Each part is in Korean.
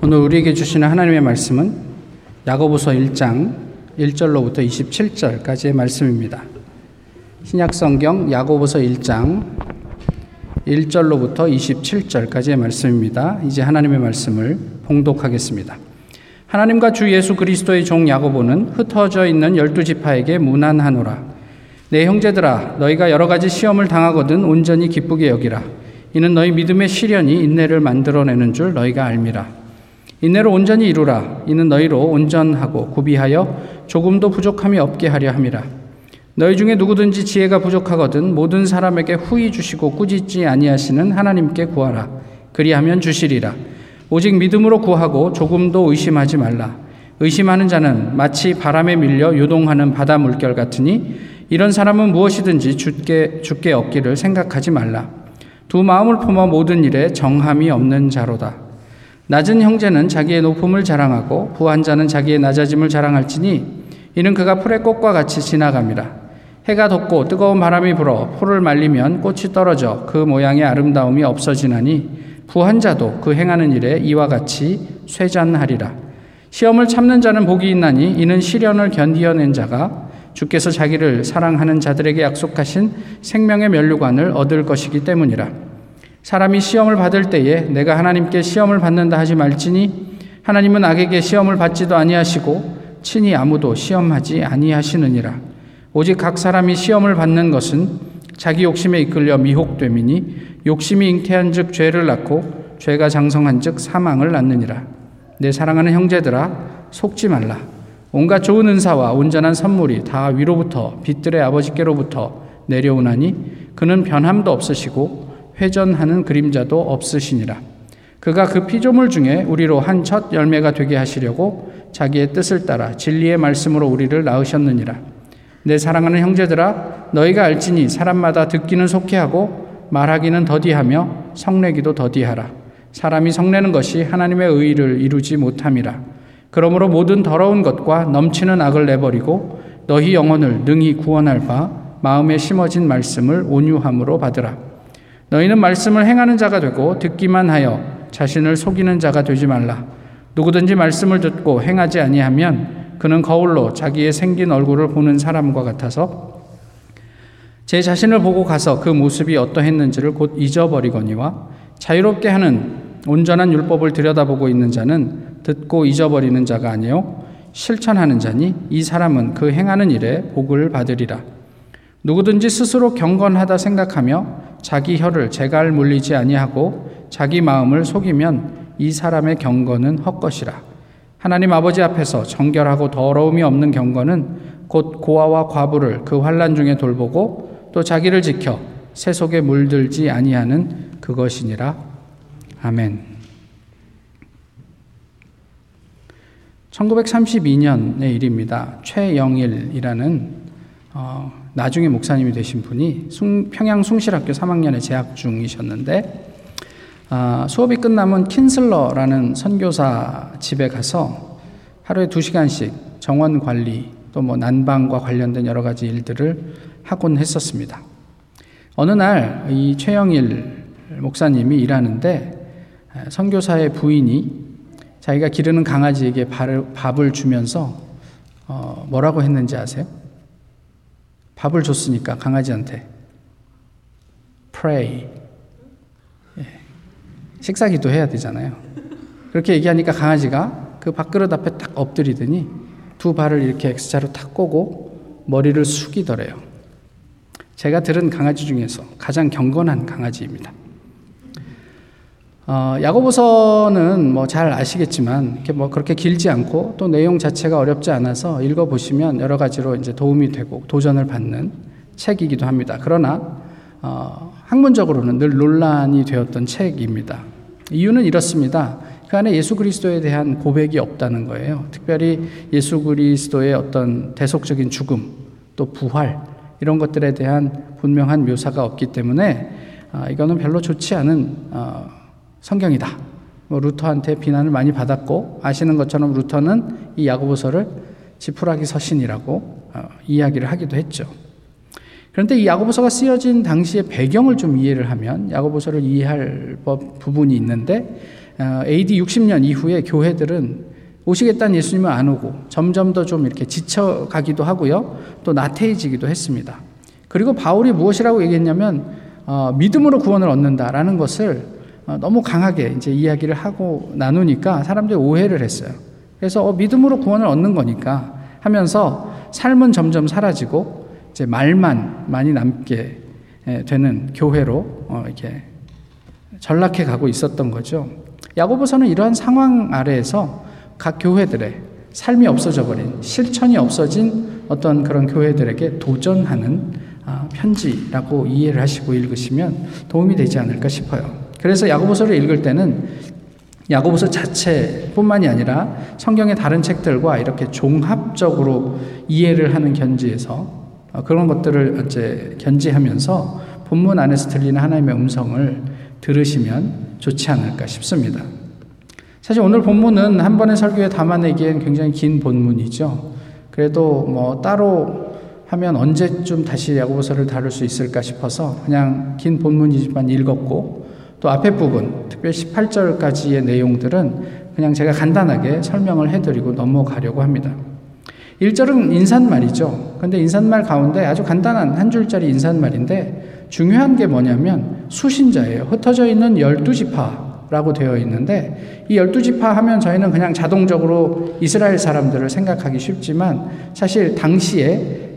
오늘 우리에게 주시는 하나님의 말씀은 야고보서 1장 1절로부터 27절까지의 말씀입니다. 신약 성경 야고보서 1장 1절로부터 27절까지의 말씀입니다. 이제 하나님의 말씀을 봉독하겠습니다. 하나님과 주 예수 그리스도의 종 야고보는 흩어져 있는 열두 지파에게 무난하노라. 내 형제들아 너희가 여러 가지 시험을 당하거든 온전히 기쁘게 여기라. 이는 너희 믿음의 시련이 인내를 만들어내는 줄 너희가 알미라. 인내로 온전히 이루라. 이는 너희로 온전하고 구비하여 조금도 부족함이 없게 하려 함이라. 너희 중에 누구든지 지혜가 부족하거든 모든 사람에게 후히 주시고 꾸짖지 아니하시는 하나님께 구하라. 그리하면 주시리라. 오직 믿음으로 구하고 조금도 의심하지 말라. 의심하는 자는 마치 바람에 밀려 요동하는 바다 물결 같으니 이런 사람은 무엇이든지 죽게 죽게 얻기를 생각하지 말라. 두 마음을 품어 모든 일에 정함이 없는 자로다. 낮은 형제는 자기의 높음을 자랑하고 부한 자는 자기의 낮아짐을 자랑할지니 이는 그가 풀의 꽃과 같이 지나갑니다. 해가 덥고 뜨거운 바람이 불어 풀을 말리면 꽃이 떨어져 그 모양의 아름다움이 없어지나니 부한 자도 그 행하는 일에 이와 같이 쇠잔하리라. 시험을 참는 자는 복이 있나니 이는 시련을 견디어낸 자가 주께서 자기를 사랑하는 자들에게 약속하신 생명의 면류관을 얻을 것이기 때문이라. 사람이 시험을 받을 때에 내가 하나님께 시험을 받는다 하지 말지니 하나님은 악에게 시험을 받지도 아니하시고 친히 아무도 시험하지 아니하시느니라. 오직 각 사람이 시험을 받는 것은 자기 욕심에 이끌려 미혹됨이니 욕심이 잉태한즉 죄를 낳고 죄가 장성한즉 사망을 낳느니라. 내 사랑하는 형제들아 속지 말라. 온갖 좋은 은사와 온전한 선물이 다 위로부터 빛들의 아버지께로부터 내려오나니 그는 변함도 없으시고 회전하는 그림자도 없으시니라. 그가 그 피조물 중에 우리로 한 첫 열매가 되게 하시려고 자기의 뜻을 따라 진리의 말씀으로 우리를 낳으셨느니라. 내 사랑하는 형제들아, 너희가 알지니 사람마다 듣기는 속해하고 말하기는 더디하며 성내기도 더디하라. 사람이 성내는 것이 하나님의 의를 이루지 못함이라. 그러므로 모든 더러운 것과 넘치는 악을 내버리고 너희 영혼을 능히 구원할 바 마음에 심어진 말씀을 온유함으로 받으라. 너희는 말씀을 행하는 자가 되고 듣기만 하여 자신을 속이는 자가 되지 말라. 누구든지 말씀을 듣고 행하지 아니하면 그는 거울로 자기의 생긴 얼굴을 보는 사람과 같아서 제 자신을 보고 가서 그 모습이 어떠했는지를 곧 잊어버리거니와 자유롭게 하는 온전한 율법을 들여다보고 있는 자는 듣고 잊어버리는 자가 아니요 실천하는 자니 이 사람은 그 행하는 일에 복을 받으리라. 누구든지 스스로 경건하다 생각하며 자기 혀를 제갈 물리지 아니하고 자기 마음을 속이면 이 사람의 경건은 헛것이라. 하나님 아버지 앞에서 정결하고 더러움이 없는 경건은 곧 고아와 과부를 그 환란 중에 돌보고 또 자기를 지켜 새 속에 물들지 아니하는 그것이니라. 아멘. 1932년의 일입니다. 최영일이라는 어, 나중에 목사님이 되신 분이 숭, 평양 숭실학교 3학년에 재학 중이셨는데 아, 수업이 끝나면 킨슬러라는 선교사 집에 가서 하루에 2시간씩 정원 관리 또 뭐 난방과 관련된 여러 가지 일들을 하곤 했었습니다. 어느 날 이 최영일 목사님이 일하는데 선교사의 부인이 자기가 기르는 강아지에게 밥을 주면서 어, 뭐라고 했는지 아세요? 밥을 줬으니까 강아지한테 pray 예. 식사 기도해야 되잖아요. 그렇게 얘기하니까 강아지가 그 밥그릇 앞에 딱 엎드리더니 두 발을 이렇게 X자로 탁 꼬고 머리를 숙이더래요. 제가 들은 강아지 중에서 가장 경건한 강아지입니다. 어, 야고보서는 뭐 잘 아시겠지만 이렇게 뭐 그렇게 길지 않고 또 내용 자체가 어렵지 않아서 읽어 보시면 여러 가지로 이제 도움이 되고 도전을 받는 책이기도 합니다. 그러나 어, 학문적으로는 늘 논란이 되었던 책입니다. 이유는 이렇습니다. 그 안에 예수 그리스도에 대한 고백이 없다는 거예요. 특별히 예수 그리스도의 어떤 대속적인 죽음, 또 부활, 이런 것들에 대한 분명한 묘사가 없기 때문에 어, 이거는 별로 좋지 않은 어, 성경이다. 뭐 루터한테 비난을 많이 받았고 아시는 것처럼 루터는 이 야고보서를 지푸라기 서신이라고 어, 이야기를 하기도 했죠. 그런데 이 야고보서가 쓰여진 당시의 배경을 좀 이해를 하면 야고보서를 이해할 법 부분이 있는데 AD 60년 이후에 교회들은 오시겠다는 예수님은 안 오고 점점 더 좀 이렇게 지쳐가기도 하고요. 또 나태해지기도 했습니다. 그리고 바울이 무엇이라고 얘기했냐면 어, 믿음으로 구원을 얻는다라는 것을 어, 너무 강하게 이제 이야기를 하고 나누니까 사람들이 오해를 했어요. 그래서 어, 믿음으로 구원을 얻는 거니까 하면서 삶은 점점 사라지고 이제 말만 많이 남게 되는 교회로 어, 이렇게 전락해 가고 있었던 거죠. 야고보서는 이러한 상황 아래에서 각 교회들의 삶이 없어져 버린 실천이 없어진 어떤 그런 교회들에게 도전하는 아, 편지라고 이해를 하시고 읽으시면 도움이 되지 않을까 싶어요. 그래서 야고보서를 읽을 때는 야고보서 자체뿐만이 아니라 성경의 다른 책들과 이렇게 종합적으로 이해를 하는 견지에서 어, 그런 것들을 이제 견지하면서 본문 안에서 들리는 하나님의 음성을 들으시면 좋지 않을까 싶습니다. 사실 오늘 본문은 한 번의 설교에 담아내기엔 굉장히 긴 본문이죠. 그래도 뭐 따로 하면 언제쯤 다시 야고보서를 다룰 수 있을까 싶어서 그냥 긴 본문이지만 읽었고 또 앞에 부분, 특별히 18절까지의 내용들은 그냥 제가 간단하게 설명을 해드리고 넘어가려고 합니다. 1절은 인사말이죠. 근데 인사말 가운데 아주 간단한 한 줄짜리 인사말인데 중요한 게 뭐냐면 수신자예요. 흩어져 있는 12지파라고 되어 있는데 이 12지파 하면 저희는 그냥 자동적으로 이스라엘 사람들을 생각하기 쉽지만 사실 당시에 그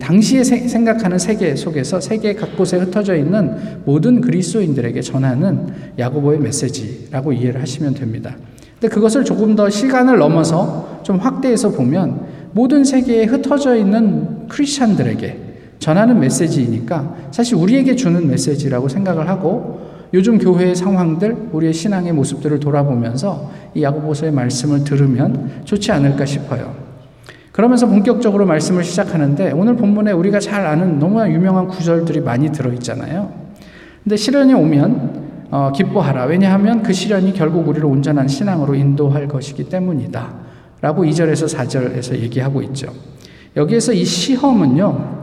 당시에 세, 생각하는 세계 속에서 세계 각곳에 흩어져 있는 모든 그리스도인들에게 전하는 야고보의 메시지라고 이해를 하시면 됩니다. 근데 그것을 조금 더 시간을 넘어서 좀 확대해서 보면 모든 세계에 흩어져 있는 크리스찬들에게 전하는 메시지이니까 사실 우리에게 주는 메시지라고 생각을 하고 요즘 교회의 상황들, 우리의 신앙의 모습들을 돌아보면서 이 야고보서의 말씀을 들으면 좋지 않을까 싶어요. 그러면서 본격적으로 말씀을 시작하는데 오늘 본문에 우리가 잘 아는 너무나 유명한 구절들이 많이 들어있잖아요. 근데 시련이 오면 어, 기뻐하라. 왜냐하면 그 시련이 결국 우리를 온전한 신앙으로 인도할 것이기 때문이다. 라고 2절에서 4절에서 얘기하고 있죠. 여기에서 이 시험은요,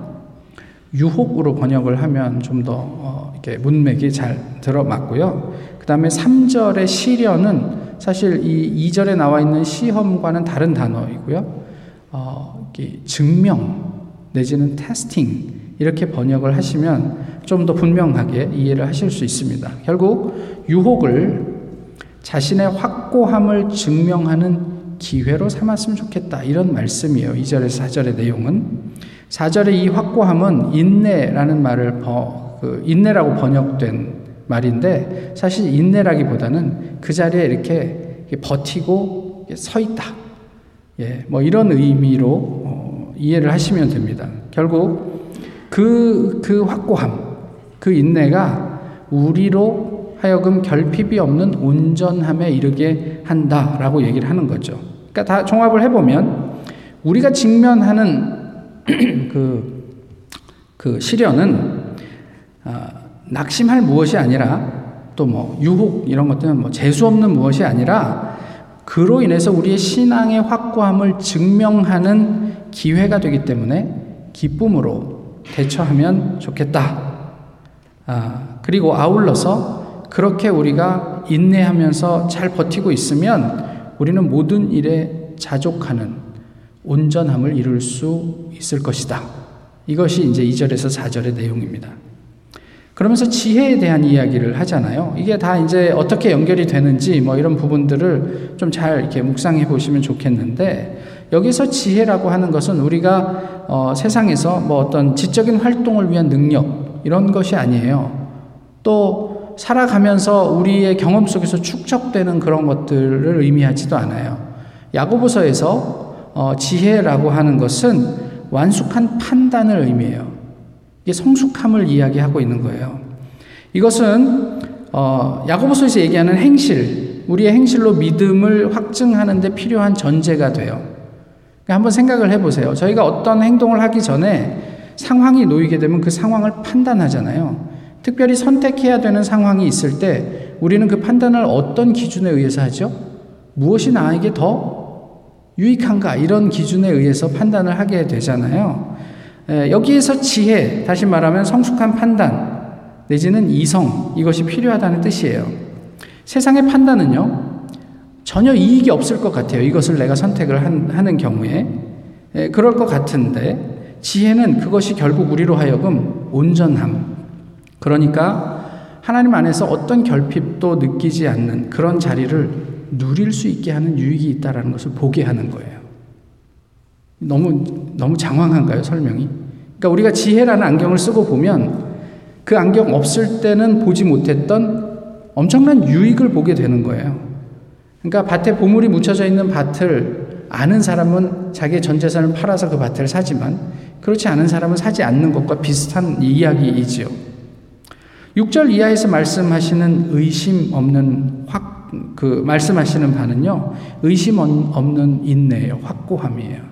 유혹으로 번역을 하면 좀 더 어, 이렇게 문맥이 잘 들어맞고요. 그 다음에 3절의 시련은 사실 이 2절에 나와 있는 시험과는 다른 단어이고요. 어, 증명 내지는 테스팅 이렇게 번역을 하시면 좀 더 분명하게 이해를 하실 수 있습니다. 결국 유혹을 자신의 확고함을 증명하는 기회로 삼았으면 좋겠다. 이런 말씀이에요. 2절에서 4절의 내용은. 4절의 이 확고함은 인내라는 말을 버, 그 인내라고 번역된 말인데 사실 인내라기보다는 그 자리에 이렇게 버티고 서 있다. 예, 뭐 이런 의미로 어, 이해를 하시면 됩니다. 결국 그, 그 확고함, 그 인내가 우리로 하여금 결핍이 없는 온전함에 이르게 한다라고 얘기를 하는 거죠. 그러니까 다 종합을 해보면 우리가 직면하는 그, 그 시련은 어, 낙심할 무엇이 아니라 또 뭐 유혹 이런 것들은 뭐 재수 없는 무엇이 아니라 그로 인해서 우리의 신앙의 확고함을 증명하는 기회가 되기 때문에 기쁨으로 대처하면 좋겠다. 아, 그리고 아울러서 그렇게 우리가 인내하면서 잘 버티고 있으면 우리는 모든 일에 자족하는 온전함을 이룰 수 있을 것이다. 이것이 이제 2절에서 4절의 내용입니다. 그러면서 지혜에 대한 이야기를 하잖아요. 이게 다 이제 어떻게 연결이 되는지 뭐 이런 부분들을 좀 잘 이렇게 묵상해 보시면 좋겠는데 여기서 지혜라고 하는 것은 우리가 어 세상에서 뭐 어떤 지적인 활동을 위한 능력 이런 것이 아니에요. 또 살아가면서 우리의 경험 속에서 축적되는 그런 것들을 의미하지도 않아요. 야고보서에서 어 지혜라고 하는 것은 완숙한 판단을 의미해요. 이게 성숙함을 이야기하고 있는 거예요. 이것은 어, 야고보서에서 얘기하는 행실, 우리의 행실로 믿음을 확증하는 데 필요한 전제가 돼요. 그러니까 한번 생각을 해보세요. 저희가 어떤 행동을 하기 전에 상황이 놓이게 되면 그 상황을 판단하잖아요. 특별히 선택해야 되는 상황이 있을 때 우리는 그 판단을 어떤 기준에 의해서 하죠? 무엇이 나에게 더 유익한가? 이런 기준에 의해서 판단을 하게 되잖아요. 여기에서 지혜, 다시 말하면 성숙한 판단, 내지는 이성, 이것이 필요하다는 뜻이에요. 세상의 판단은요, 전혀 이익이 없을 것 같아요. 이것을 내가 선택을 한, 하는 경우에. 예, 그럴 것 같은데, 지혜는 그것이 결국 우리로 하여금 온전함. 그러니까 하나님 안에서 어떤 결핍도 느끼지 않는 그런 자리를 누릴 수 있게 하는 유익이 있다라는 것을 보게 하는 거예요. 너무 너무 장황한가요, 설명이? 그러니까 우리가 지혜라는 안경을 쓰고 보면 그 안경 없을 때는 보지 못했던 엄청난 유익을 보게 되는 거예요. 그러니까 밭에 보물이 묻혀져 있는 밭을 아는 사람은 자기의 전 재산을 팔아서 그 밭을 사지만 그렇지 않은 사람은 사지 않는 것과 비슷한 이야기이지요. 6절 이하에서 말씀하시는 의심 없는 확, 그, 말씀하시는 바는요, 의심 없는 인내예요. 확고함이에요.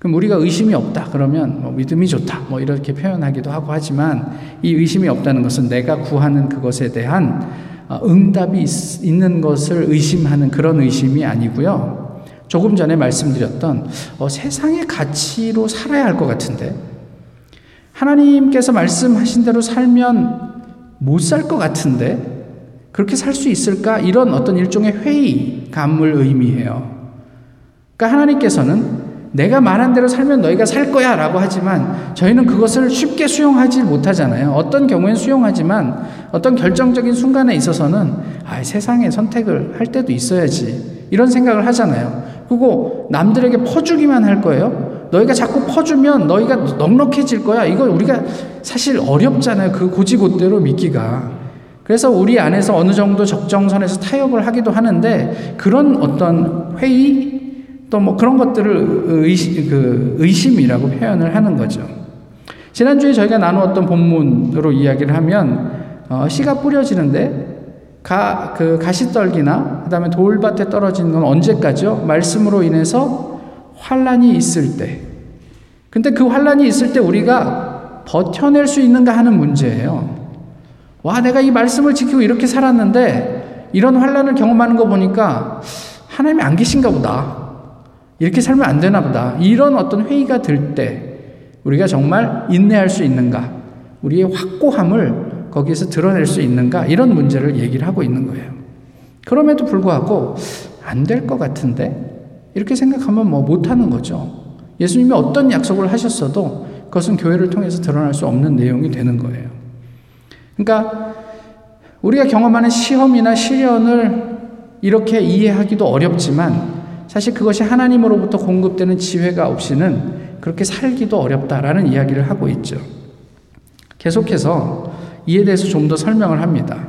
그럼 우리가 의심이 없다. 그러면 뭐 믿음이 좋다. 뭐 이렇게 표현하기도 하고 하지만 이 의심이 없다는 것은 내가 구하는 그것에 대한 어, 응답이 있, 는 것을 의심하는 그런 의심이 아니고요. 조금 전에 말씀드렸던 어, 세상의 가치로 살아야 할 것 같은데 하나님께서 말씀하신 대로 살면 못 살 것 같은데 그렇게 살 수 있을까? 이런 어떤 일종의 회의감을 의미해요. 그러니까 하나님께서는 내가 말한 대로 살면 너희가 살 거야 라고 하지만 저희는 그것을 쉽게 수용하지 못하잖아요. 어떤 경우엔 수용하지만 어떤 결정적인 순간에 있어서는 아, 세상에 선택을 할 때도 있어야지. 이런 생각을 하잖아요. 그리고 남들에게 퍼주기만 할 거예요. 너희가 자꾸 퍼주면 너희가 넉넉해질 거야. 이거 우리가 사실 어렵잖아요. 그 고지고대로 믿기가. 그래서 우리 안에서 어느 정도 적정선에서 타협을 하기도 하는데 그런 어떤 회의 또 뭐 그런 것들을 의심, 그 의심이라고 표현을 하는 거죠. 지난주에 저희가 나누었던 본문으로 이야기를 하면 어, 씨가 뿌려지는데 가, 그 가시떨기나 그다음에 돌밭에 떨어지는 건 언제까지요? 말씀으로 인해서 환란이 있을 때. 근데 그 환란이 있을 때 우리가 버텨낼 수 있는가 하는 문제예요. 와, 내가 이 말씀을 지키고 이렇게 살았는데 이런 환란을 경험하는 거 보니까 하나님이 안 계신가 보다. 이렇게 살면 안 되나 보다. 이런 어떤 회의가 들 때 우리가 정말 인내할 수 있는가? 우리의 확고함을 거기에서 드러낼 수 있는가? 이런 문제를 얘기를 하고 있는 거예요. 그럼에도 불구하고 안 될 것 같은데 이렇게 생각하면 뭐 못하는 거죠. 예수님이 어떤 약속을 하셨어도 그것은 교회를 통해서 드러날 수 없는 내용이 되는 거예요. 그러니까 우리가 경험하는 시험이나 시련을 이렇게 이해하기도 어렵지만 사실 그것이 하나님으로부터 공급되는 지혜가 없이는 그렇게 살기도 어렵다라는 이야기를 하고 있죠. 계속해서 이에 대해서 좀 더 설명을 합니다.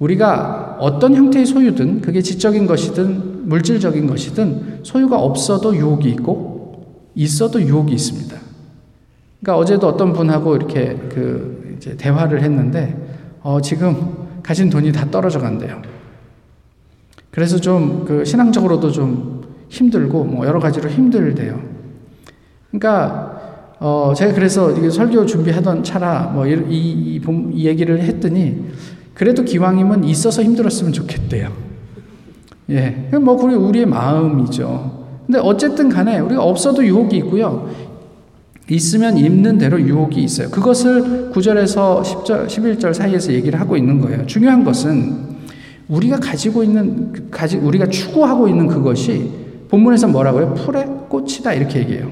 우리가 어떤 형태의 소유든 그게 지적인 것이든 물질적인 것이든 소유가 없어도 유혹이 있고 있어도 유혹이 있습니다. 그러니까 어제도 어떤 분하고 이렇게 그 이제 대화를 했는데 어 지금 가진 돈이 다 떨어져 간대요. 그래서 좀 그 신앙적으로도 좀 힘들고 뭐 여러 가지로 힘들대요. 그러니까 어 제가 그래서 이게 설교 준비하던 차라 뭐이 이, 이, 이 얘기를 했더니 그래도 기왕이면 있어서 힘들었으면 좋겠대요. 예. 뭐, 그게 우리의 마음이죠. 근데 어쨌든 간에 우리가 없어도 유혹이 있고요. 있으면 있는 대로 유혹이 있어요. 그것을 9절에서 10절, 11절 사이에서 얘기를 하고 있는 거예요. 중요한 것은 우리가 가지고 있는, 가지, 우리가 추구하고 있는 그것이 본문에서 뭐라고요? 풀의 꽃이다. 이렇게 얘기해요.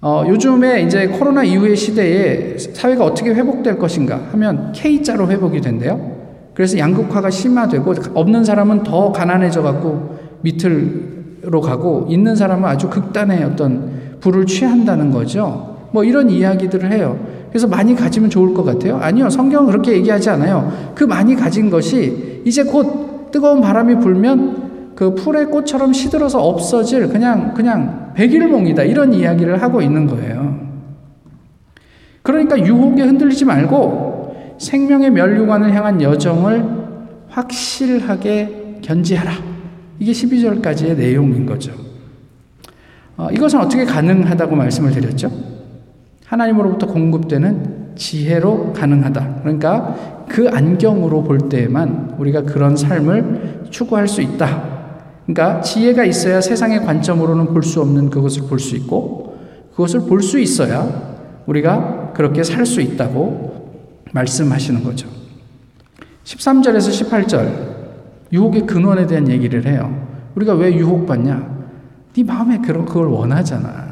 어, 요즘에 이제 코로나 이후의 시대에 사회가 어떻게 회복될 것인가 하면 K자로 회복이 된대요. 그래서 양극화가 심화되고 없는 사람은 더 가난해져 갖고 밑으로 가고 있는 사람은 아주 극단의 어떤 불을 취한다는 거죠. 뭐 이런 이야기들을 해요. 그래서 많이 가지면 좋을 것 같아요. 아니요. 성경은 그렇게 얘기하지 않아요. 그 많이 가진 것이 이제 곧 뜨거운 바람이 불면 그 풀의 꽃처럼 시들어서 없어질 그냥 그냥 백일몽이다 이런 이야기를 하고 있는 거예요. 그러니까 유혹에 흔들리지 말고 생명의 멸류관을 향한 여정을 확실하게 견지하라. 이게 12절까지의 내용인 거죠. 어, 이것은 어떻게 가능하다고 말씀을 드렸죠? 하나님으로부터 공급되는 지혜로 가능하다. 그러니까 그 안경으로 볼 때에만 우리가 그런 삶을 추구할 수 있다. 그러니까 지혜가 있어야 세상의 관점으로는 볼 수 없는 그것을 볼 수 있고 그것을 볼 수 있어야 우리가 그렇게 살 수 있다고 말씀하시는 거죠. 13절에서 18절 유혹의 근원에 대한 얘기를 해요. 우리가 왜 유혹받냐? 네 마음에 그걸 원하잖아.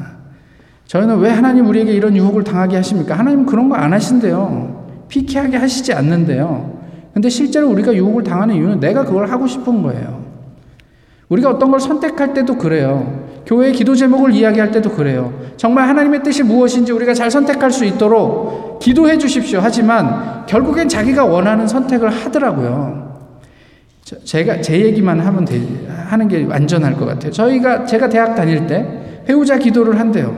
저희는 왜 하나님 우리에게 이런 유혹을 당하게 하십니까? 하나님 그런 거 안 하신대요. 피케하게 하시지 않는데요. 근데 실제로 우리가 유혹을 당하는 이유는 내가 그걸 하고 싶은 거예요. 우리가 어떤 걸 선택할 때도 그래요. 교회의 기도 제목을 이야기할 때도 그래요. 정말 하나님의 뜻이 무엇인지 우리가 잘 선택할 수 있도록 기도해 주십시오. 하지만 결국엔 자기가 원하는 선택을 하더라고요. 제가 제 얘기만 하면 되, 하는 게 안전할 것 같아요. 저희가 제가 대학 다닐 때 배우자 기도를 한대요.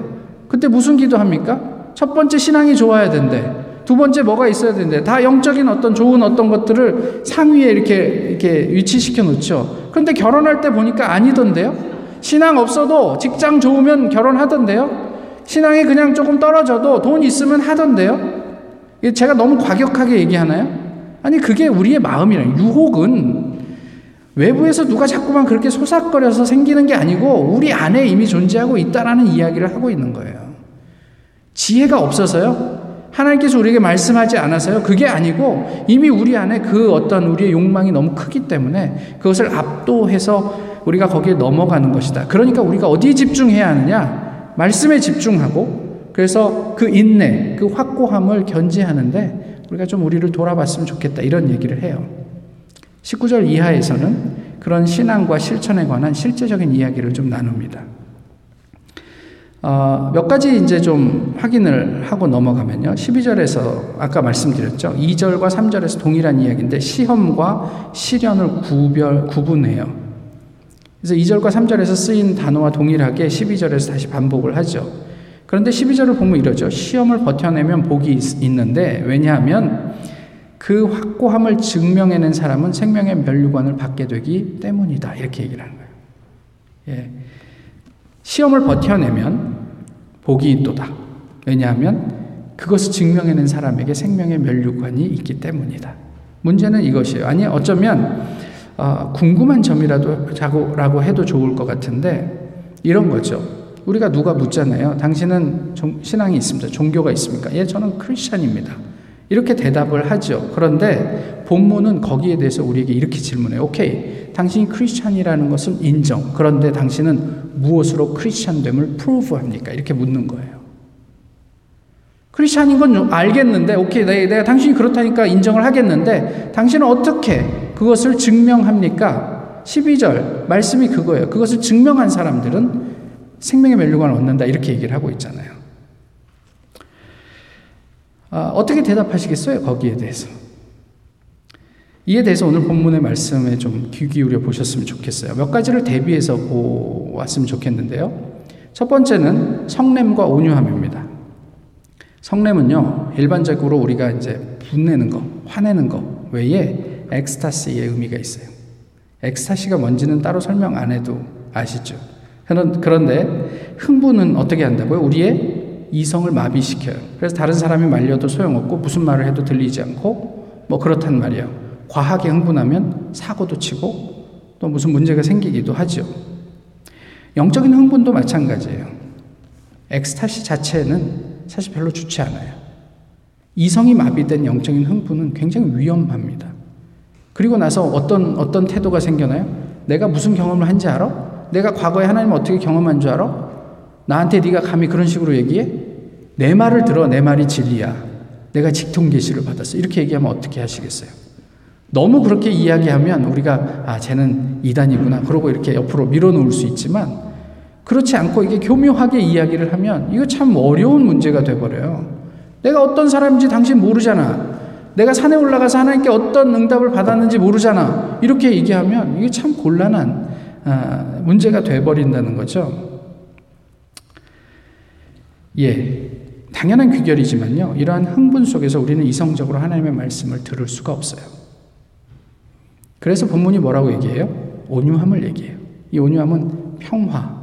그때 무슨 기도합니까? 첫 번째 신앙이 좋아야 된대. 두 번째 뭐가 있어야 되는데 다 영적인 어떤 좋은 어떤 것들을 상위에 이렇게 이렇게 위치시켜 놓죠. 그런데 결혼할 때 보니까 아니던데요. 신앙 없어도 직장 좋으면 결혼하던데요. 신앙이 그냥 조금 떨어져도 돈 있으면 하던데요. 제가 너무 과격하게 얘기하나요? 아니 그게 우리의 마음이라 유혹은 외부에서 누가 자꾸만 그렇게 소삭거려서 생기는 게 아니고 우리 안에 이미 존재하고 있다라는 이야기를 하고 있는 거예요. 지혜가 없어서요. 하나님께서 우리에게 말씀하지 않아서요. 그게 아니고 이미 우리 안에 그 어떤 우리의 욕망이 너무 크기 때문에 그것을 압도해서 우리가 거기에 넘어가는 것이다. 그러니까 우리가 어디에 집중해야 하느냐? 말씀에 집중하고 그래서 그 인내, 그 확고함을 견지하는데 우리가 좀 우리를 돌아봤으면 좋겠다. 이런 얘기를 해요. 19절 이하에서는 그런 신앙과 실천에 관한 실제적인 이야기를 좀 나눕니다. 어, 몇 가지 이제 좀 확인을 하고 넘어가면요. 12절에서 아까 말씀드렸죠. 2절과 3절에서 동일한 이야기인데 시험과 시련을 구별, 구분해요. 그래서 2절과 3절에서 쓰인 단어와 동일하게 12절에서 다시 반복을 하죠. 그런데 12절을 보면 이러죠. 시험을 버텨내면 복이 있, 있는데 왜냐하면 그 확고함을 증명해낸 사람은 생명의 멸류관을 받게 되기 때문이다. 이렇게 얘기를 하는 거예요. 예. 시험을 버텨내면 복이 있도다. 왜냐하면 그것을 증명해낸 사람에게 생명의 멸류관이 있기 때문이다. 문제는 이것이에요. 아니, 어쩌면, 어, 궁금한 점이라도 자고라고 해도 좋을 것 같은데, 이런 거죠. 우리가 누가 묻잖아요. 당신은 종, 신앙이 있습니다. 종교가 있습니까? 예, 저는 크리스찬입니다. 이렇게 대답을 하죠. 그런데 본문은 거기에 대해서 우리에게 이렇게 질문해요. 오케이. 당신이 크리스찬이라는 것은 인정. 그런데 당신은 무엇으로 크리스찬됨을 프로브합니까? 이렇게 묻는 거예요. 크리스찬인 건 알겠는데, 오케이, 내가, 내가 당신이 그렇다니까 인정을 하겠는데, 당신은 어떻게 그것을 증명합니까? 12절, 말씀이 그거예요. 그것을 증명한 사람들은 생명의 멸류관을 얻는다. 이렇게 얘기를 하고 있잖아요. 아, 어떻게 대답하시겠어요? 거기에 대해서. 이에 대해서 오늘 본문의 말씀에 좀 귀 기울여 보셨으면 좋겠어요. 몇 가지를 대비해서 보았으면 좋겠는데요. 첫 번째는 성냄과 온유함입니다. 성냄은요, 일반적으로 우리가 이제 분내는 거, 화내는 거 외에 엑스타시의 의미가 있어요. 엑스타시가 뭔지는 따로 설명 안 해도 아시죠? 그런데 흥분은 어떻게 한다고요? 우리의 이성을 마비시켜요. 그래서 다른 사람이 말려도 소용없고 무슨 말을 해도 들리지 않고 뭐 그렇단 말이에요. 과하게 흥분하면 사고도 치고 또 무슨 문제가 생기기도 하죠. 영적인 흥분도 마찬가지예요. 엑스타시 자체는 사실 별로 좋지 않아요. 이성이 마비된 영적인 흥분은 굉장히 위험합니다. 그리고 나서 어떤 어떤 태도가 생겨나요? 내가 무슨 경험을 한지 알아? 내가 과거에 하나님 어떻게 경험한 줄 알아? 나한테 네가 감히 그런 식으로 얘기해? 내 말을 들어 내 말이 진리야. 내가 직통 계시를 받았어. 이렇게 얘기하면 어떻게 하시겠어요? 너무 그렇게 이야기하면 우리가 아 쟤는 이단이구나 그러고 이렇게 옆으로 밀어놓을 수 있지만 그렇지 않고 이게 교묘하게 이야기를 하면 이거 참 어려운 문제가 돼버려요. 내가 어떤 사람인지 당신 모르잖아. 내가 산에 올라가서 하나님께 어떤 응답을 받았는지 모르잖아. 이렇게 얘기하면 이게 참 곤란한 아, 문제가 돼버린다는 거죠. 예, 당연한 귀결이지만요. 이러한 흥분 속에서 우리는 이성적으로 하나님의 말씀을 들을 수가 없어요. 그래서 본문이 뭐라고 얘기해요? 온유함을 얘기해요. 이 온유함은 평화,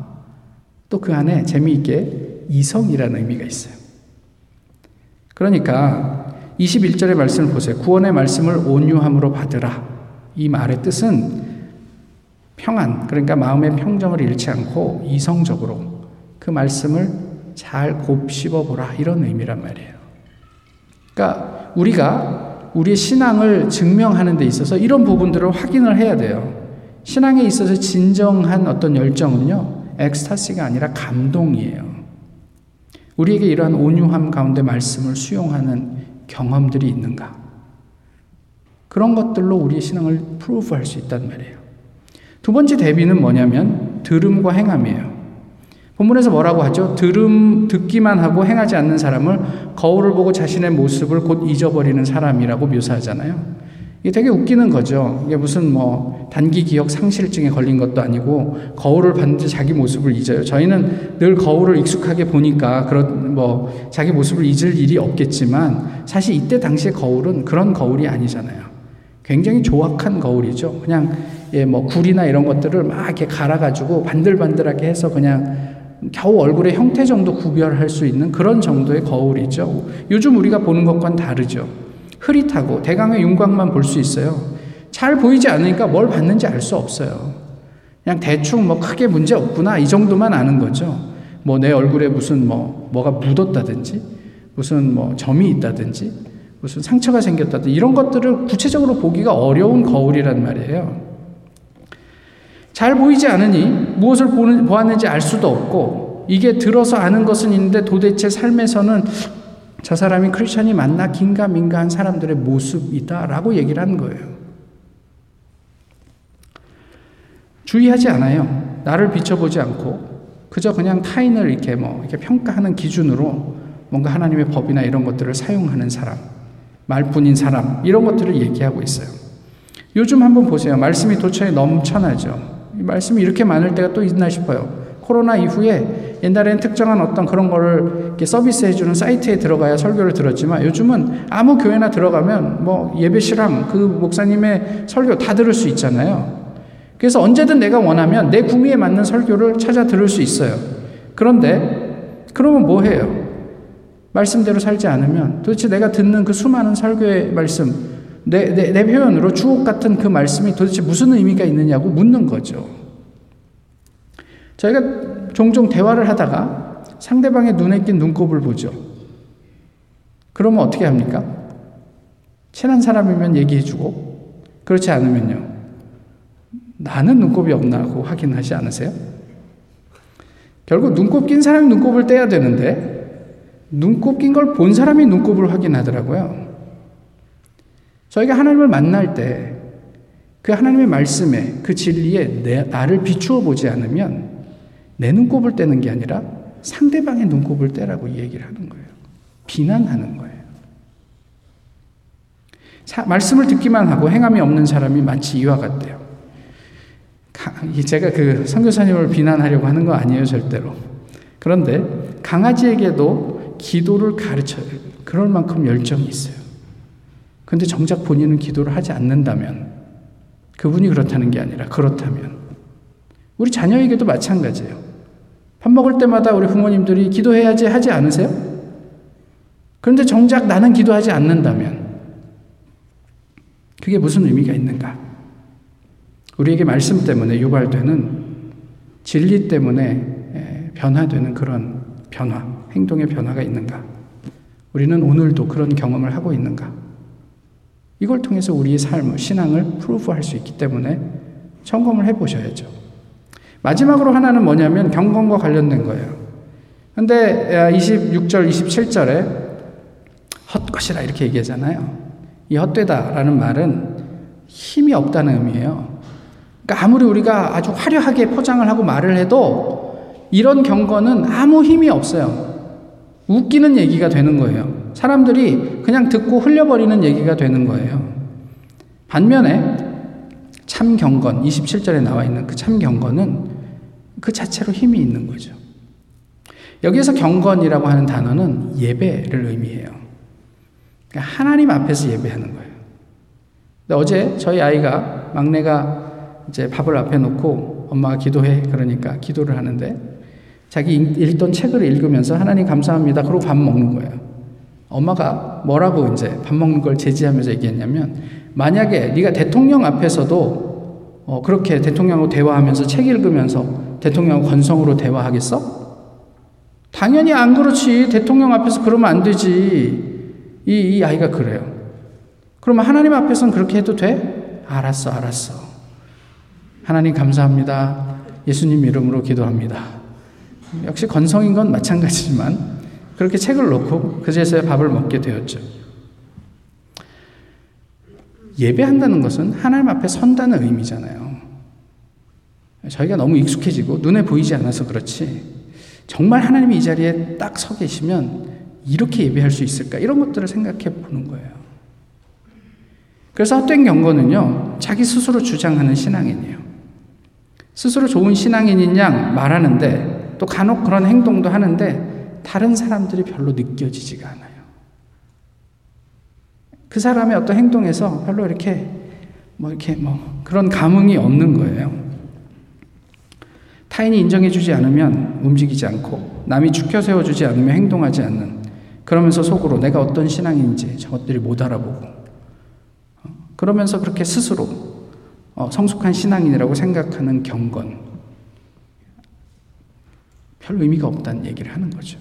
또 그 안에 재미있게 이성이라는 의미가 있어요. 그러니까 21절의 말씀을 보세요. 구원의 말씀을 온유함으로 받으라. 이 말의 뜻은 평안, 그러니까 마음의 평정을 잃지 않고 이성적으로 그 말씀을 잘 곱씹어 보라. 이런 의미란 말이에요. 그러니까 우리가 우리의 신앙을 증명하는 데 있어서 이런 부분들을 확인을 해야 돼요. 신앙에 있어서 진정한 어떤 열정은요, 엑스타시가 아니라 감동이에요. 우리에게 이러한 온유함 가운데 말씀을 수용하는 경험들이 있는가? 그런 것들로 우리의 신앙을 프루프할 수 있단 말이에요. 두 번째 대비는 뭐냐면 들음과 행함이에요. 본문에서 뭐라고 하죠? 들음 듣기만 하고 행하지 않는 사람을 거울을 보고 자신의 모습을 곧 잊어버리는 사람이라고 묘사하잖아요. 이게 되게 웃기는 거죠. 이게 무슨 뭐 단기 기억 상실증에 걸린 것도 아니고 거울을 봤는데 자기 모습을 잊어요. 저희는 늘 거울을 익숙하게 보니까 그런 뭐 자기 모습을 잊을 일이 없겠지만 사실 이때 당시에 거울은 그런 거울이 아니잖아요. 굉장히 조악한 거울이죠. 그냥 예, 뭐 굴이나 이런 것들을 막 이렇게 갈아가지고 반들반들하게 해서 그냥 겨우 얼굴의 형태 정도 구별할 수 있는 그런 정도의 거울이죠. 요즘 우리가 보는 것과는 다르죠. 흐릿하고 대강의 윤곽만 볼 수 있어요. 잘 보이지 않으니까 뭘 봤는지 알 수 없어요. 그냥 대충 뭐 크게 문제 없구나 이 정도만 아는 거죠. 뭐 내 얼굴에 무슨 뭐 뭐가 묻었다든지 무슨 뭐 점이 있다든지 무슨 상처가 생겼다든지 이런 것들을 구체적으로 보기가 어려운 거울이란 말이에요. 잘 보이지 않으니 무엇을 보았는지 알 수도 없고 이게 들어서 아는 것은 있는데 도대체 삶에서는 저 사람이 크리스천이 맞나 긴가민가한 사람들의 모습이다라고 얘기를 하는 거예요. 주의하지 않아요. 나를 비춰보지 않고 그저 그냥 타인을 이렇게 뭐 이렇게 평가하는 기준으로 뭔가 하나님의 법이나 이런 것들을 사용하는 사람, 말뿐인 사람 이런 것들을 얘기하고 있어요. 요즘 한번 보세요. 말씀이 도처에 넘쳐나죠. 말씀이 이렇게 많을 때가 또 있나 싶어요. 코로나 이후에 옛날에는 특정한 어떤 그런 거를 서비스 해주는 사이트에 들어가야 설교를 들었지만 요즘은 아무 교회나 들어가면 뭐 예배 실황, 그 목사님의 설교 다 들을 수 있잖아요. 그래서 언제든 내가 원하면 내 구미에 맞는 설교를 찾아 들을 수 있어요. 그런데 그러면 뭐 해요? 말씀대로 살지 않으면 도대체 내가 듣는 그 수많은 설교의 말씀, 내, 내, 내 표현으로 주옥 같은 그 말씀이 도대체 무슨 의미가 있느냐고 묻는 거죠. 저희가 종종 대화를 하다가 상대방의 눈에 낀 눈곱을 보죠. 그러면 어떻게 합니까? 친한 사람이면 얘기해주고, 그렇지 않으면요. 나는 눈곱이 없나 하고 확인하지 않으세요? 결국 눈곱 낀 사람이 눈곱을 떼야 되는데, 눈곱 낀 걸 본 사람이 눈곱을 확인하더라고요. 저희가 하나님을 만날 때, 그 하나님의 말씀에, 그 진리에 내, 나를 비추어 보지 않으면, 내 눈곱을 떼는 게 아니라 상대방의 눈곱을 떼라고 얘기를 하는 거예요. 비난하는 거예요. 사, 말씀을 듣기만 하고 행함이 없는 사람이 마치 이와 같대요. 제가 그 선교사님을 비난하려고 하는 거 아니에요, 절대로. 그런데 강아지에게도 기도를 가르쳐요. 그럴 만큼 열정이 있어요. 근데 정작 본인은 기도를 하지 않는다면 그분이 그렇다는 게 아니라 그렇다면 우리 자녀에게도 마찬가지예요. 밥 먹을 때마다 우리 부모님들이 기도해야지 하지 않으세요? 그런데 정작 나는 기도하지 않는다면 그게 무슨 의미가 있는가? 우리에게 말씀 때문에 유발되는 진리 때문에 변화되는 그런 변화, 행동의 변화가 있는가? 우리는 오늘도 그런 경험을 하고 있는가? 이걸 통해서 우리의 삶, 신앙을 프루프할 수 있기 때문에 점검을 해보셔야죠. 마지막으로 하나는 뭐냐면 경건과 관련된 거예요. 근데 26절, 27절에 헛것이라 이렇게 얘기하잖아요. 이 헛되다라는 말은 힘이 없다는 의미예요. 그러니까 아무리 우리가 아주 화려하게 포장을 하고 말을 해도 이런 경건은 아무 힘이 없어요. 웃기는 얘기가 되는 거예요. 사람들이 그냥 듣고 흘려버리는 얘기가 되는 거예요. 반면에 참 경건, 27절에 나와 있는 그 참 경건은 그 자체로 힘이 있는 거죠. 여기에서 경건이라고 하는 단어는 예배를 의미해요. 그러니까 하나님 앞에서 예배하는 거예요. 어제 저희 아이가 막내가 이제 밥을 앞에 놓고 엄마가 기도해 그러니까 기도를 하는데 자기 읽던 책을 읽으면서 하나님 감사합니다. 그러고 밥 먹는 거예요. 엄마가 뭐라고 이제 밥 먹는 걸 제지하면서 얘기했냐면 만약에 네가 대통령 앞에서도 어, 그렇게 대통령하고 대화하면서 책 읽으면서 대통령하고 건성으로 대화하겠어? 당연히 안 그렇지. 대통령 앞에서 그러면 안 되지. 이, 이 아이가 그래요. 그러면 하나님 앞에서는 그렇게 해도 돼? 알았어, 알았어. 하나님 감사합니다. 예수님 이름으로 기도합니다. 역시 건성인 건 마찬가지지만 그렇게 책을 놓고 그제서야 밥을 먹게 되었죠. 예배한다는 것은 하나님 앞에 선다는 의미잖아요. 저희가 너무 익숙해지고 눈에 보이지 않아서 그렇지 정말 하나님이 이 자리에 딱 서 계시면 이렇게 예배할 수 있을까? 이런 것들을 생각해 보는 거예요. 그래서 헛된 경건은요, 자기 스스로 주장하는 신앙인이에요. 스스로 좋은 신앙인인 양 말하는데, 또 간혹 그런 행동도 하는데, 다른 사람들이 별로 느껴지지가 않아요. 그 사람의 어떤 행동에서 별로 이렇게, 뭐 이렇게 뭐 그런 감흥이 없는 거예요. 타인이 인정해주지 않으면 움직이지 않고, 남이 죽혀 세워주지 않으면 행동하지 않는, 그러면서 속으로 내가 어떤 신앙인지 저것들이 못 알아보고 어, 그러면서 그렇게 스스로 어, 성숙한 신앙인이라고 생각하는 경건 별 의미가 없다는 얘기를 하는 거죠.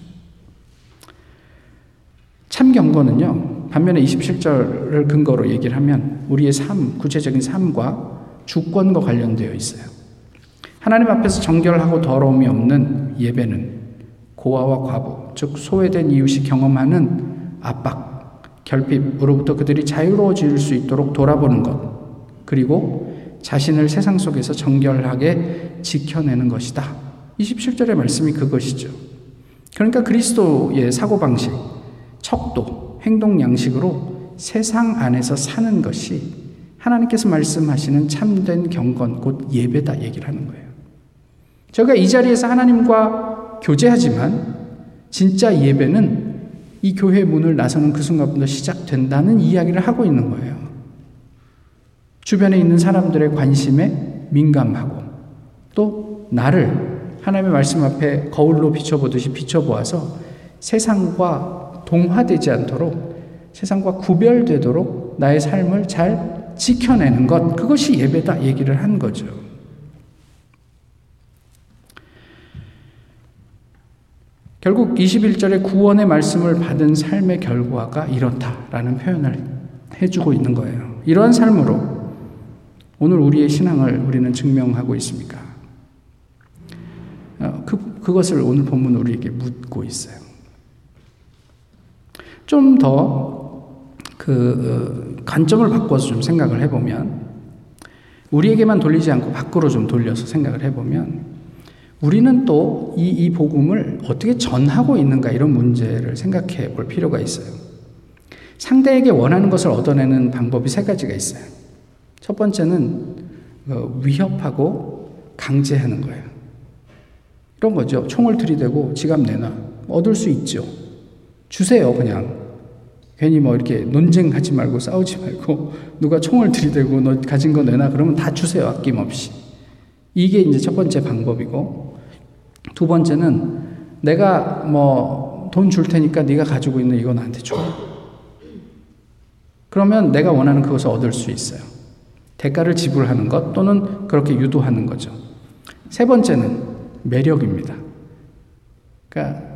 참 경건은요. 반면에 27절을 근거로 얘기를 하면 우리의 삶, 구체적인 삶과 주권과 관련되어 있어요. 하나님 앞에서 정결하고 더러움이 없는 예배는 고아와 과부, 즉 소외된 이웃이 경험하는 압박, 결핍으로부터 그들이 자유로워질 수 있도록 돌아보는 것, 그리고 자신을 세상 속에서 정결하게 지켜내는 것이다. 27절의 말씀이 그것이죠. 그러니까 그리스도의 사고방식, 척도, 행동 양식으로 세상 안에서 사는 것이 하나님께서 말씀하시는 참된 경건, 곧 예배다 얘기를 하는 거예요. 제가 이 자리에서 하나님과 교제하지만 진짜 예배는 이 교회 문을 나서는 그 순간부터 시작된다는 이야기를 하고 있는 거예요. 주변에 있는 사람들의 관심에 민감하고 또 나를 하나님의 말씀 앞에 거울로 비춰보듯이 비춰보아서 세상과 동화되지 않도록 세상과 구별되도록 나의 삶을 잘 지켜내는 것, 그것이 예배다 얘기를 한 거죠. 결국 21절에 구원의 말씀을 받은 삶의 결과가 이렇다라는 표현을 해주고 있는 거예요. 이러한 삶으로 오늘 우리의 신앙을 우리는 증명하고 있습니까? 어, 그, 그것을 오늘 본문 우리에게 묻고 있어요. 좀 더그 어, 관점을 바꿔서 좀 생각을 해보면 우리에게만 돌리지 않고 밖으로 좀 돌려서 생각을 해보면 우리는 또 이 이 복음을 어떻게 전하고 있는가 이런 문제를 생각해 볼 필요가 있어요. 상대에게 원하는 것을 얻어내는 방법이 세 가지가 있어요. 첫 번째는 어, 위협하고 강제하는 거예요. 이런 거죠. 총을 들이대고 지갑 내놔. 얻을 수 있죠. 주세요, 그냥. 괜히 뭐 이렇게 논쟁하지 말고 싸우지 말고 누가 총을 들이대고 너 가진 거 내놔 그러면 다 주세요, 아낌없이. 이게 이제 첫 번째 방법이고 두 번째는 내가 뭐 돈 줄 테니까 네가 가지고 있는 이거 나한테 줘. 그러면 내가 원하는 그것을 얻을 수 있어요. 대가를 지불하는 것 또는 그렇게 유도하는 거죠. 세 번째는 매력입니다. 그러니까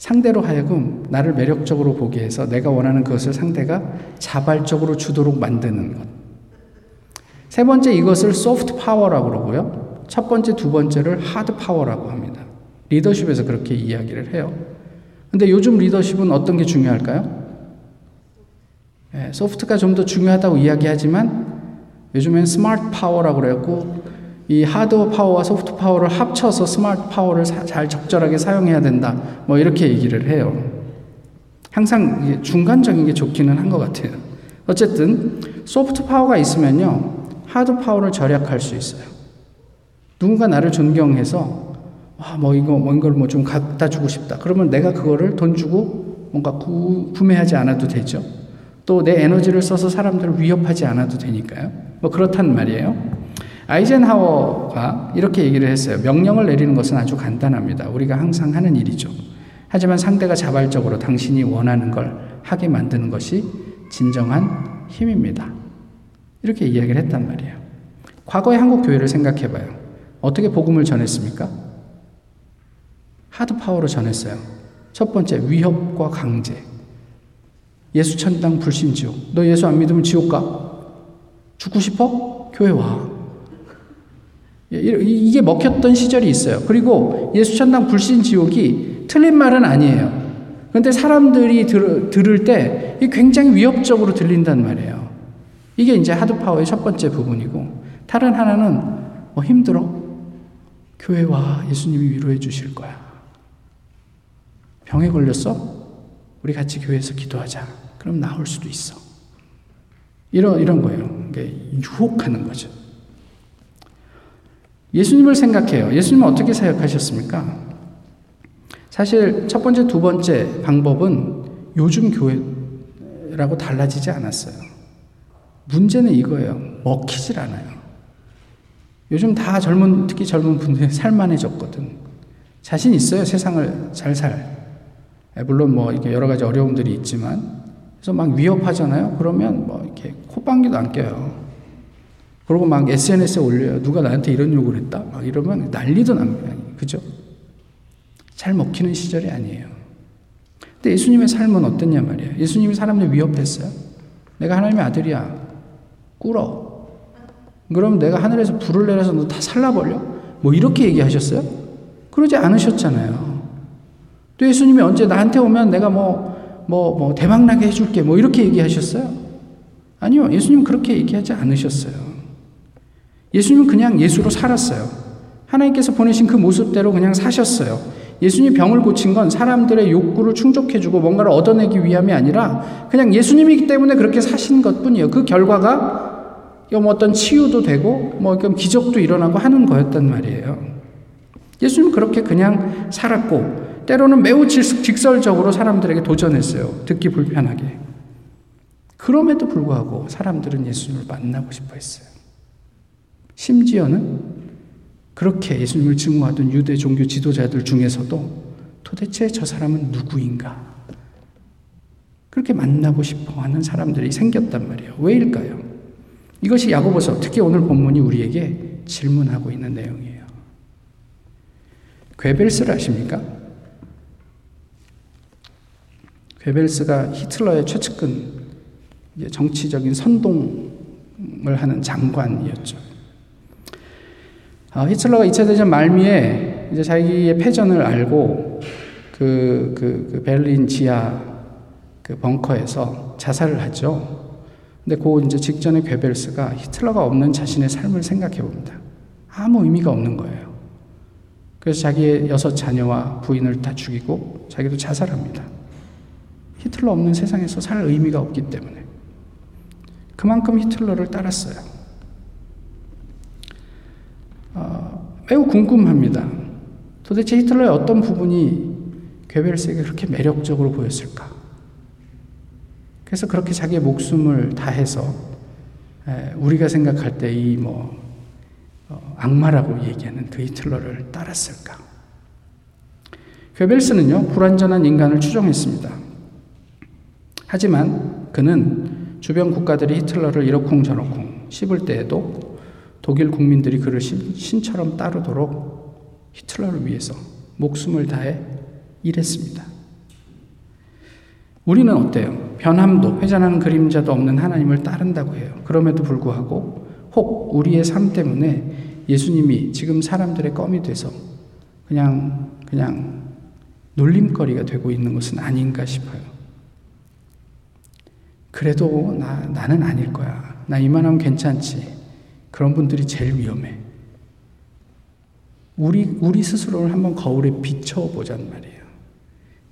상대로 하여금 나를 매력적으로 보게 해서 내가 원하는 그것을 상대가 자발적으로 주도록 만드는 것. 세 번째 이것을 soft power라고 그러고요. 첫 번째, 두 번째를 hard power라고 합니다. 리더십에서 그렇게 이야기를 해요. 근데 요즘 리더십은 어떤 게 중요할까요? 예, soft가 좀 더 중요하다고 이야기하지만 요즘엔 smart power라고 그랬고 이 hard power와 soft power를 합쳐서 smart power를 사, 잘 적절하게 사용해야 된다. 뭐 이렇게 얘기를 해요. 항상 중간적인 게 좋기는 한 것 같아요. 어쨌든 soft power가 있으면요 hard power를 절약할 수 있어요. 누군가 나를 존경해서 아, 뭐 이거 뭔걸 뭐 좀 갖다 주고 싶다. 그러면 내가 그거를 돈 주고 뭔가 구, 구매하지 않아도 되죠. 또 내 에너지를 써서 사람들을 위협하지 않아도 되니까요. 뭐 그렇단 말이에요. 아이젠하워가 이렇게 얘기를 했어요. 명령을 내리는 것은 아주 간단합니다. 우리가 항상 하는 일이죠. 하지만 상대가 자발적으로 당신이 원하는 걸 하게 만드는 것이 진정한 힘입니다. 이렇게 이야기를 했단 말이에요. 과거의 한국 교회를 생각해 봐요. 어떻게 복음을 전했습니까? 하드 파워로 전했어요. 첫 번째, 위협과 강제. 예수 천당 불신 지옥. 너 예수 안 믿으면 지옥 가? 죽고 싶어? 교회 와. 이게 먹혔던 시절이 있어요. 그리고 예수 천당 불신 지옥이 틀린 말은 아니에요. 그런데 사람들이 들, 들을 때 굉장히 위협적으로 들린단 말이에요. 이게 이제 하드파워의 첫 번째 부분이고, 다른 하나는 뭐 힘들어? 교회 와. 예수님이 위로해 주실 거야. 병에 걸렸어? 우리 같이 교회에서 기도하자. 그럼 나올 수도 있어. 이런, 이런 거예요. 유혹하는 거죠. 예수님을 생각해요. 예수님은 어떻게 사역하셨습니까? 사실 첫 번째, 두 번째 방법은 요즘 교회라고 달라지지 않았어요. 문제는 이거예요. 먹히질 않아요. 요즘 다 젊은, 특히 젊은 분들이 살만해졌거든. 자신 있어요. 세상을 잘 살. 물론 뭐 이렇게 여러 가지 어려움들이 있지만. 그래서 막 위협하잖아요. 그러면 뭐 이렇게 콧방귀도 안 껴요. 그리고 막 SNS에 올려요. 누가 나한테 이런 욕을 했다? 막 이러면 난리도 납니다. 그죠? 잘 먹히는 시절이 아니에요. 근데 예수님의 삶은 어땠냐 말이에요. 예수님이 사람들 위협했어요. 내가 하나님의 아들이야. 꿇어. 그럼 내가 하늘에서 불을 내려서 너 다 살라버려? 뭐 이렇게 얘기하셨어요? 그러지 않으셨잖아요. 또 예수님이 언제 나한테 오면 내가 뭐, 뭐, 뭐, 대박나게 해줄게. 뭐 이렇게 얘기하셨어요? 아니요. 예수님 그렇게 얘기하지 않으셨어요. 예수님은 그냥 예수로 살았어요. 하나님께서 보내신 그 모습대로 그냥 사셨어요. 예수님 병을 고친 건 사람들의 욕구를 충족해주고 뭔가를 얻어내기 위함이 아니라 그냥 예수님이기 때문에 그렇게 사신 것 뿐이에요. 그 결과가 뭐 어떤 치유도 되고 뭐 기적도 일어나고 하는 거였단 말이에요. 예수님은 그렇게 그냥 살았고 때로는 매우 직설적으로 사람들에게 도전했어요. 듣기 불편하게. 그럼에도 불구하고 사람들은 예수님을 만나고 싶어 했어요. 심지어는 그렇게 예수님을 증오하던 유대 종교 지도자들 중에서도 도대체 저 사람은 누구인가? 그렇게 만나고 싶어 하는 사람들이 생겼단 말이에요. 왜일까요? 이것이 야고보서 특히 오늘 본문이 우리에게 질문하고 있는 내용이에요. 괴벨스를 아십니까? 괴벨스가 히틀러의 최측근 정치적인 선동을 하는 장관이었죠. 아, 히틀러가 2차 대전 말미에 이제 자기의 패전을 알고 그, 그, 그 베를린 지하 그 벙커에서 자살을 하죠. 근데 그 이제 직전에 괴벨스가 히틀러가 없는 자신의 삶을 생각해 봅니다. 아무 의미가 없는 거예요. 그래서 자기의 여섯 자녀와 부인을 다 죽이고 자기도 자살합니다. 히틀러 없는 세상에서 살 의미가 없기 때문에. 그만큼 히틀러를 따랐어요. 어, 매우 궁금합니다. 도대체 히틀러의 어떤 부분이 괴벨스에게 그렇게 매력적으로 보였을까? 그래서 그렇게 자기의 목숨을 다해서 우리가 생각할 때 이뭐 어, 악마라고 얘기하는 그 히틀러를 따랐을까? 괴벨스는요 불완전한 인간을 추종했습니다. 하지만 그는 주변 국가들이 히틀러를 이러쿵저러쿵 씹을 때에도 독일 국민들이 그를 신, 처럼 따르도록 히틀러를 위해서 목숨을 다해 일했습니다. 우리는 어때요? 변함도 회전하는 그림자도 없는 하나님을 따른다고 해요. 그럼에도 불구하고 혹 우리의 삶 때문에 예수님이 지금 사람들의 껌이 돼서 그냥 그냥 놀림거리가 되고 있는 것은 아닌가 싶어요. 그래도 나, 나는 아닐 거야. 나 이만하면 괜찮지. 그런 분들이 제일 위험해. 우리, 우리 스스로를 한번 거울에 비춰보자는 말이에요.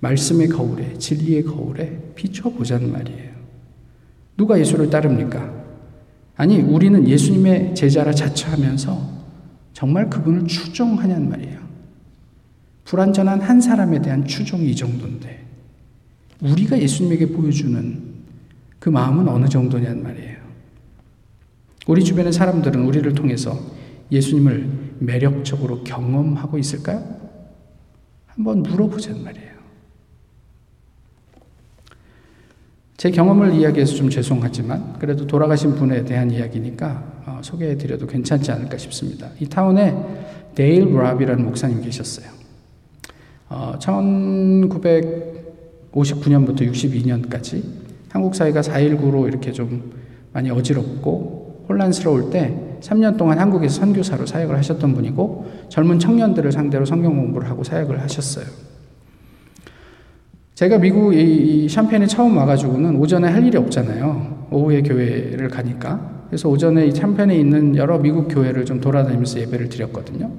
말씀의 거울에, 진리의 거울에 비춰보자는 말이에요. 누가 예수를 따릅니까? 아니, 우리는 예수님의 제자라 자처하면서 정말 그분을 추종하냐는 말이에요. 불완전한 한 사람에 대한 추종이 이 정도인데, 우리가 예수님에게 보여주는 그 마음은 어느 정도냐는 말이에요. 우리 주변의 사람들은 우리를 통해서 예수님을 매력적으로 경험하고 있을까요? 한번 물어보자는 말이에요. 제 경험을 이야기해서 좀 죄송하지만 그래도 돌아가신 분에 대한 이야기니까 어, 소개해 드려도 괜찮지 않을까 싶습니다. 이 타운에 데일 브랍이라는 목사님 계셨어요. 어, 1959년부터 62년까지 한국 사회가 4.19로 이렇게 좀 많이 어지럽고 혼란스러울 때 3년 동안 한국에서 선교사로 사역을 하셨던 분이고 젊은 청년들을 상대로 성경 공부를 하고 사역을 하셨어요. 제가 미국 이 샴페인에 처음 와가지고는 오전에 할 일이 없잖아요. 오후에 교회를 가니까. 그래서 오전에 이 샴페인에 있는 여러 미국 교회를 좀 돌아다니면서 예배를 드렸거든요.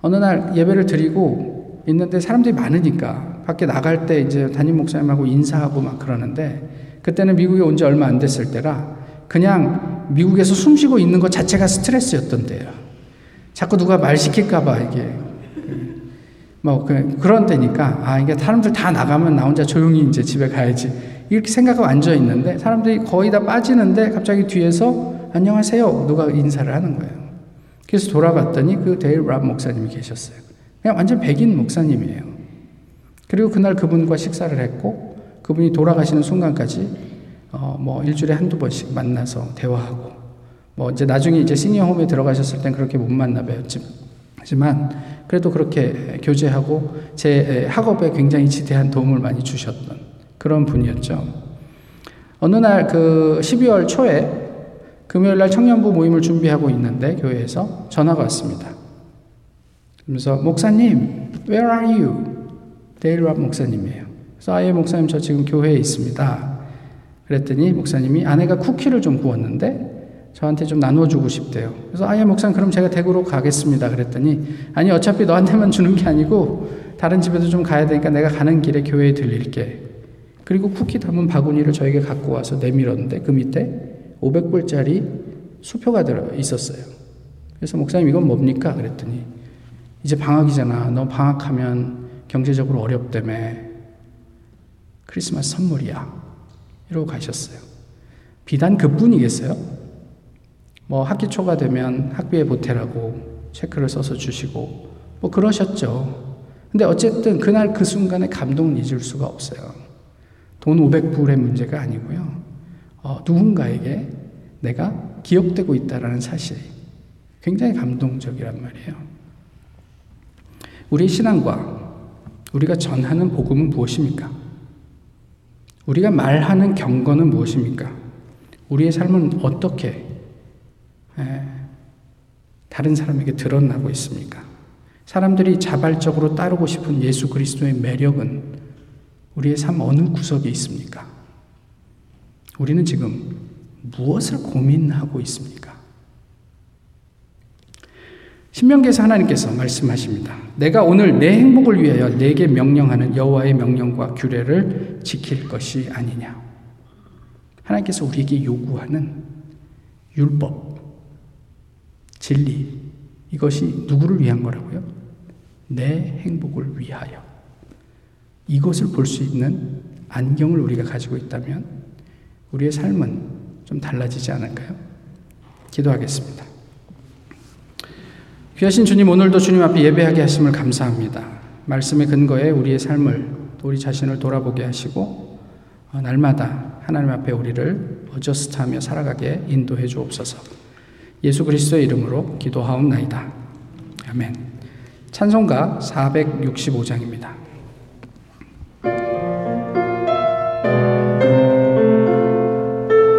어느 날 예배를 드리고 있는데 사람들이 많으니까 밖에 나갈 때 이제 담임 목사님하고 인사하고 막 그러는데 그때는 미국에 온 지 얼마 안 됐을 때라 그냥 미국에서 숨 쉬고 있는 것 자체가 스트레스였던데요. 자꾸 누가 말 시킬까봐 이게 뭐 그, 그런 때니까 아 이게 사람들 다 나가면 나 혼자 조용히 이제 집에 가야지 이렇게 생각하고 앉아 있는데 사람들이 거의 다 빠지는데 갑자기 뒤에서 안녕하세요 누가 인사를 하는 거예요. 그래서 돌아봤더니 그 데일 랍 목사님이 계셨어요. 그냥 완전 백인 목사님이에요. 그리고 그날 그분과 식사를 했고 그분이 돌아가시는 순간까지 어, 뭐 일주일에 한두 번씩 만나서 대화하고 뭐 이제 나중에 이제 시니어 홈에 들어가셨을 땐 그렇게 못 만나 뵀지만 그래도 그렇게 교제하고 제 학업에 굉장히 지대한 도움을 많이 주셨던 그런 분이었죠. 어느 날 그 12월 초에 금요일 날 청년부 모임을 준비하고 있는데 교회에서 전화가 왔습니다. 그러면서 목사님, where are you? 데일랍 목사님이에요. 그래서 아예 목사님 저 지금 교회에 있습니다. 그랬더니 목사님이 아내가 쿠키를 좀 구웠는데 저한테 좀 나눠주고 싶대요. 그래서 아예 목사님 그럼 제가 댁으로 가겠습니다. 그랬더니 아니 어차피 너한테만 주는 게 아니고 다른 집에도 좀 가야 되니까 내가 가는 길에 교회에 들릴게. 그리고 쿠키 담은 바구니를 저에게 갖고 와서 내밀었는데 그 밑에 500불짜리 수표가 들어 있었어요. 그래서 목사님 이건 뭡니까? 그랬더니 이제 방학이잖아. 너 방학하면 경제적으로 어렵다며. 크리스마스 선물이야. 이러고 가셨어요. 비단 그뿐이겠어요? 뭐 학기 초가 되면 학비에 보태라고 체크를 써서 주시고 뭐 그러셨죠. 근데 어쨌든 그날 그 순간에 감동을 잊을 수가 없어요. 돈 500불의 문제가 아니고요. 어, 누군가에게 내가 기억되고 있다라는 사실이 굉장히 감동적이란 말이에요. 우리의 신앙과 우리가 전하는 복음은 무엇입니까? 우리가 말하는 경건은 무엇입니까? 우리의 삶은 어떻게 에, 다른 사람에게 드러나고 있습니까? 사람들이 자발적으로 따르고 싶은 예수 그리스도의 매력은 우리의 삶 어느 구석에 있습니까? 우리는 지금 무엇을 고민하고 있습니까? 신명기에서 하나님께서 말씀하십니다. 내가 오늘 내 행복을 위하여 내게 명령하는 여호와의 명령과 규례를 지킬 것이 아니냐. 하나님께서 우리에게 요구하는 율법, 진리, 이것이 누구를 위한 거라고요? 내 행복을 위하여. 이것을 볼 수 있는 안경을 우리가 가지고 있다면 우리의 삶은 좀 달라지지 않을까요? 기도하겠습니다. 귀하신 주님, 오늘도 주님 앞에 예배하게 하심을 감사합니다. 말씀의 근거에 우리의 삶을, 우리 자신을 돌아보게 하시고, 어, 날마다 하나님 앞에 우리를 어저스트하며 살아가게 인도해 주옵소서. 예수 그리스도의 이름으로 기도하옵나이다. 아멘. 찬송가 465장입니다.